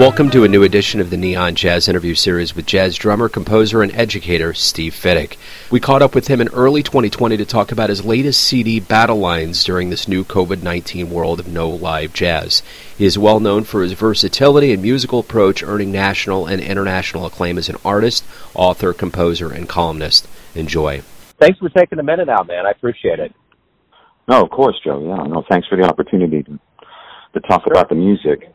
Welcome to a new edition of the Neon Jazz interview series with jazz drummer, composer, and educator Steve Fidyk. We caught up with him in early 2020 to talk about his latest CD, Battle Lines, during this new COVID 19 world of no live jazz. He is well known for his versatility and musical approach, earning national and international acclaim as an artist, author, composer, and columnist. Enjoy. Thanks for taking a minute out, man. I appreciate it. No, of course, Joe. Yeah, no, thanks for the opportunity to, to talk sure. about the music.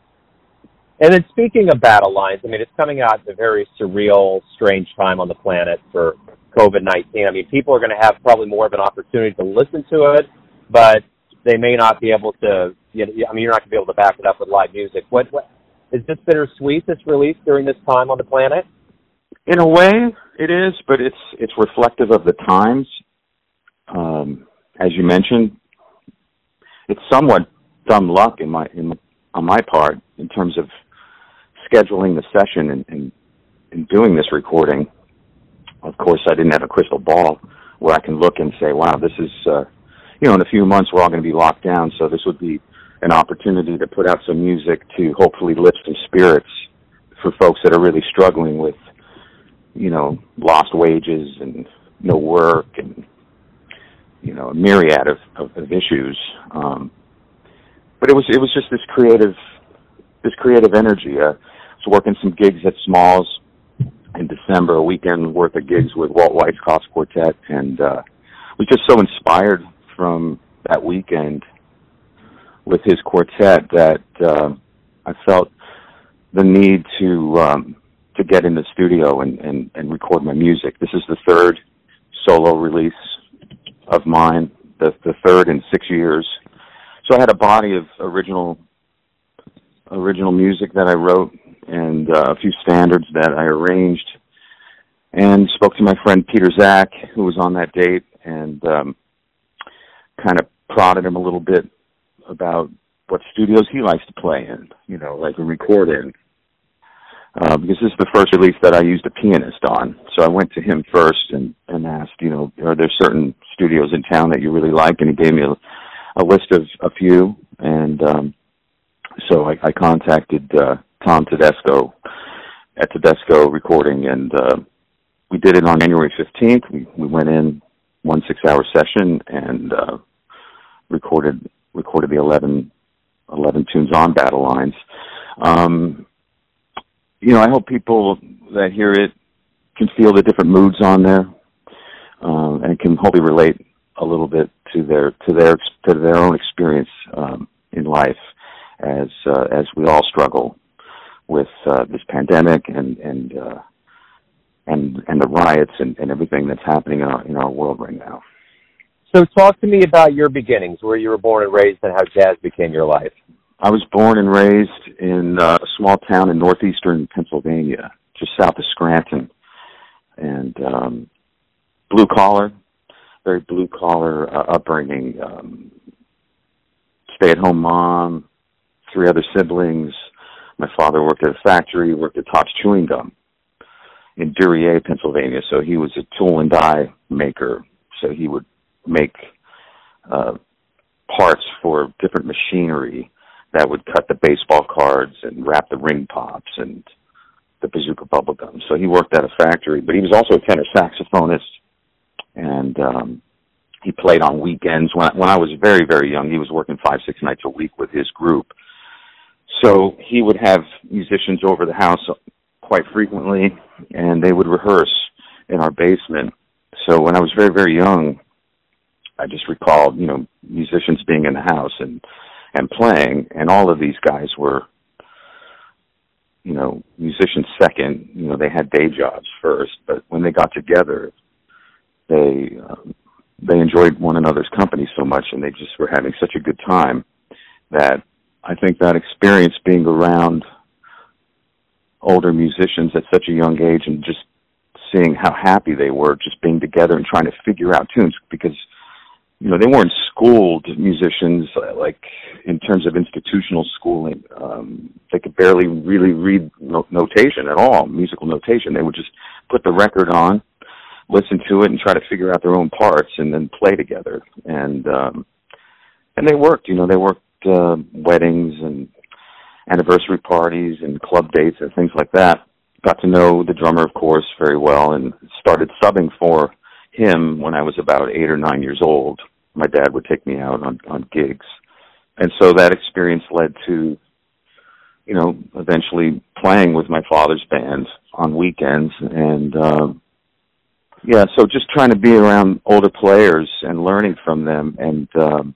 And then speaking of battle lines, I mean, it's coming out at a very surreal, strange time on the planet for COVID 19. I mean, people are going to have probably more of an opportunity to listen to it, but they may not be able to, you know, I mean, you're not going to be able to back it up with live music. What, what is this bittersweet that's released during this time on the planet? In a way, it is, but it's it's reflective of the times. Um, as you mentioned, it's somewhat dumb luck in my in on my part in terms of scheduling the session and, and, and doing this recording, of course, I didn't have a crystal ball where I can look and say, wow, this is, uh, you know, in a few months we're all going to be locked down, so this would be an opportunity to put out some music to hopefully lift some spirits for folks that are really struggling with, you know, lost wages and no work and, you know, a myriad of, of, of issues. Um, but it was, it was just this creative, this creative energy. Uh, working some gigs at Smalls in December, a weekend worth of gigs with Walt Weiskopf's quartet, and uh, was just so inspired from that weekend with his quartet that uh, I felt the need to um, to get in the studio and, and, and record my music. This is the third solo release of mine, the the third in six years. So I had a body of original original music that I wrote and uh, a few standards that I arranged, and spoke to my friend Peter Zak, who was on that date, and um, kind of prodded him a little bit about what studios he likes to play in, you know, like record in. Uh, because this is the first release that I used a pianist on. So I went to him first and, and asked, you know, are there certain studios in town that you really like? And he gave me a, a list of a few. And um, so I, I contacted uh, Tom Tedesco at Tedesco Recording, and uh, we did it on January 15th. We, we went in one six-hour session and uh, recorded recorded the 11, 11 tunes on Battle Lines. Um, you know, I hope people that hear it can feel the different moods on there, uh, and can hopefully relate a little bit to their to their to their own experience um, in life as uh, as we all struggle with uh, this pandemic and and uh, and and the riots and, and everything that's happening in our in our world right now. So, talk to me about your beginnings, where you were born and raised, and how jazz became your life. I was born and raised in uh, a small town in northeastern Pennsylvania, just south of Scranton, and um, blue collar, very blue collar uh, upbringing. Um, stay at home mom, three other siblings, my father worked at a factory, worked at Topps Chewing Gum in Duryea, Pennsylvania. So he was a tool and die maker. So he would make uh, parts for different machinery that would cut the baseball cards and wrap the ring pops and the bazooka bubble gum. So he worked at a factory, but he was also a tenor saxophonist, and um, he played on weekends. When when I was very very young, he was working five six nights a week with his group so he would have musicians over the house quite frequently, and they would rehearse in our basement. So when I was very, very young, I just recalled, you know, musicians being in the house and and playing, and all of these guys were, you know, musicians second. You know, they had day jobs first, but when they got together, they um, they enjoyed one another's company so much, and they just were having such a good time that I think that experience being around older musicians at such a young age and just seeing how happy they were just being together and trying to figure out tunes because you know they weren't schooled musicians like in terms of institutional schooling. Um they could barely really read no- notation at all musical notation. They would just put the record on listen to it and try to figure out their own parts and then play together. And um and they worked you know they worked uh, weddings and anniversary parties and club dates and things like that. Got to know the drummer, of course, very well, and started subbing for him when I was about eight or nine years old. My dad would take me out on on gigs, and so that experience led to, you know, eventually playing with my father's band on weekends, and um, yeah, so just trying to be around older players and learning from them, and um,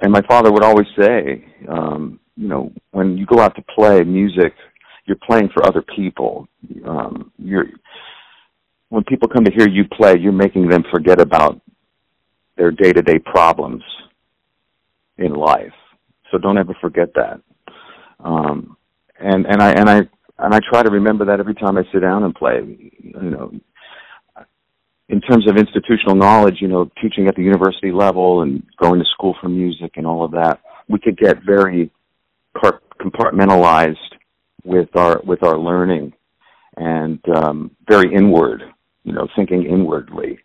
and my father would always say, um, you know, when you go out to play music, you're playing for other people. Um, you're when people come to hear you play, you're making them forget about their day-to-day problems in life. So don't ever forget that. Um, and and I and I and I try to remember that every time I sit down and play. You know, in terms of institutional knowledge, you know, teaching at the university level and going to school for music and all of that, we could get very compartmentalized with our with our learning and um, very inward, you know, thinking inwardly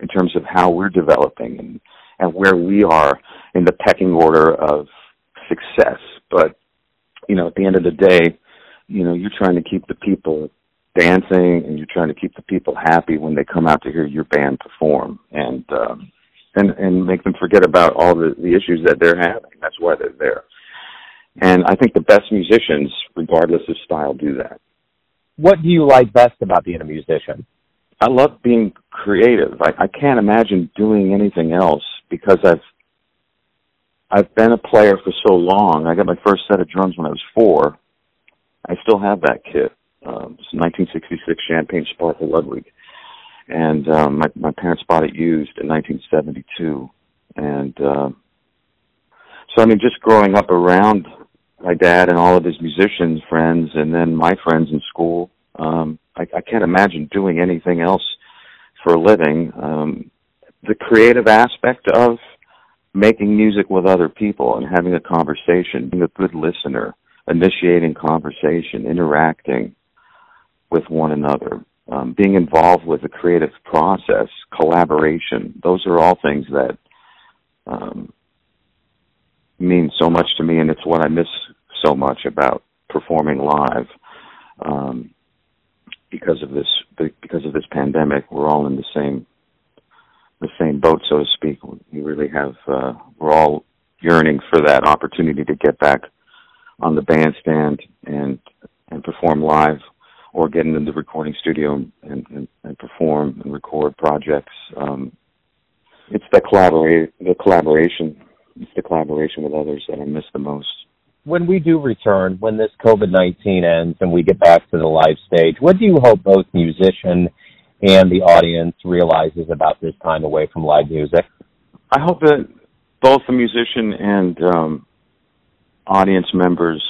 in terms of how we're developing and and where we are in the pecking order of success. But you know, at the end of the day, you know, you're trying to keep the people dancing and you're trying to keep the people happy when they come out to hear your band perform and um and and make them forget about all the the issues that they're having. That's why they're there. And i think the best musicians regardless of style do that. What do you like best about being a musician? I love being creative. I i can't imagine doing anything else because i've i've been a player for so long. I got my first set of drums when i was 4 i still have that kit um, it's 1966 Champagne Sparkle Ludwig, and um, my my parents bought it used in 1972, and uh, so I mean, just growing up around my dad and all of his musicians friends, and then my friends in school, um, I, I can't imagine doing anything else for a living. Um, the creative aspect of making music with other people and having a conversation, being a good listener, initiating conversation, interacting, with one another, um, being involved with the creative process, collaboration. Those are all things that um, mean so much to me, and it's what I miss so much about performing live. Um, because of this, because of this pandemic, we're all in the same the same boat, so to speak. We really have uh, we're all yearning for that opportunity to get back on the bandstand and and perform live or get into the recording studio and, and, and perform and record projects. Um, it's the collaborate the collaboration. It's the collaboration with others that I miss the most. When we do return, when this COVID nineteen ends and we get back to the live stage, what do you hope both musician and the audience realizes about this time away from live music? I hope that both the musician and um, audience members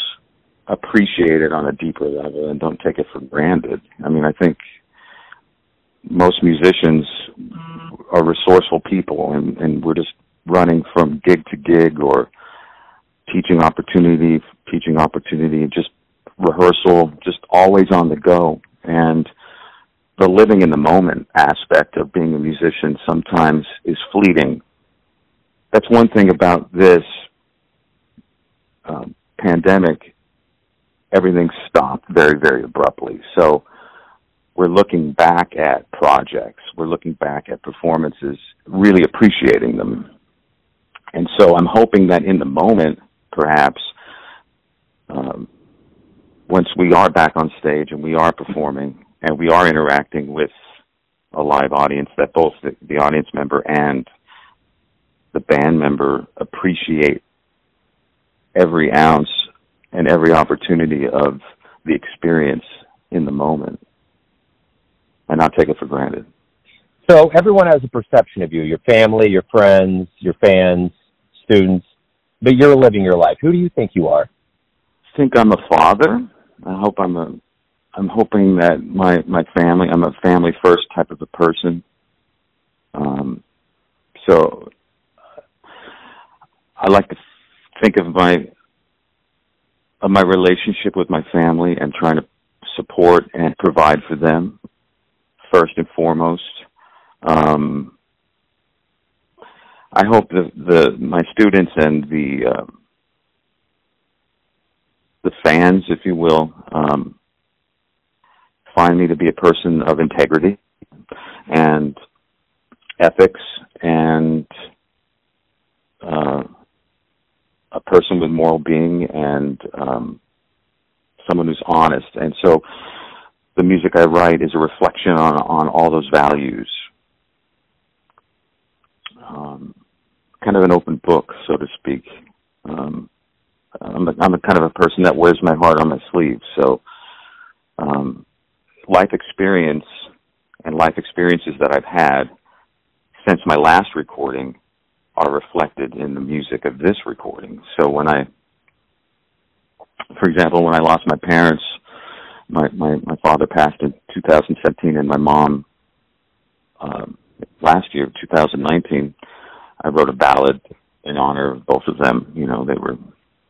appreciate it on a deeper level and don't take it for granted. I mean, I think most musicians are resourceful people and, and we're just running from gig to gig or teaching opportunity, teaching opportunity, just rehearsal, just always on the go. And the living in the moment aspect of being a musician sometimes is fleeting. That's one thing about this um, pandemic everything stopped very, very abruptly. So we're looking back at projects, we're looking back at performances, really appreciating them. And so I'm hoping that in the moment, perhaps, um, once we are back on stage and we are performing and we are interacting with a live audience, that both the, the audience member and the band member appreciate every ounce and every opportunity of the experience in the moment and not take it for granted. So everyone has a perception of you, your family, your friends, your fans, students, but you're living your life. Who do you think you are? I think I'm a father. I hope I'm a I'm hoping that my my family I'm a family first type of a person. Um so I like to think of my of my relationship with my family and trying to support and provide for them first and foremost. Um, I hope that the my students and the uh, the fans, if you will, um, find me to be a person of integrity and ethics and uh, a person with moral being and um, someone who's honest. And so the music I write is a reflection on on all those values. Um, kind of an open book, so to speak. Um, I'm a, I'm a kind of a person that wears my heart on my sleeve. So, um, life experience and life experiences that I've had since my last recording are reflected in the music of this recording. So when I, for example, when I lost my parents, my my, my father passed in 2017, and my mom um, last year, 2019. I wrote a ballad in honor of both of them. You know, they were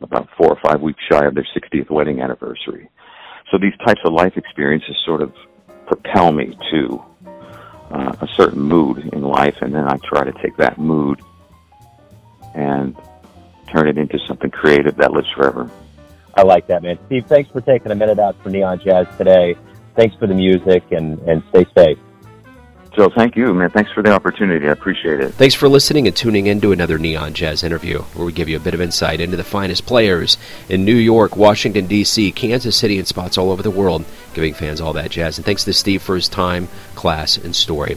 about four or five weeks shy of their 60th wedding anniversary. So these types of life experiences sort of propel me to uh, a certain mood in life, and then I try to take that mood and turn it into something creative that lives forever. I like that, man. Steve, thanks for taking a minute out for Neon Jazz today. Thanks for the music, and, and stay safe. Joe, thank you, man. Thanks for the opportunity. I appreciate it. Thanks for listening and tuning in to another Neon Jazz interview, where we give you a bit of insight into the finest players in New York, Washington, D.C., Kansas City, and spots all over the world, giving fans all that jazz. And thanks to Steve for his time, class, and story.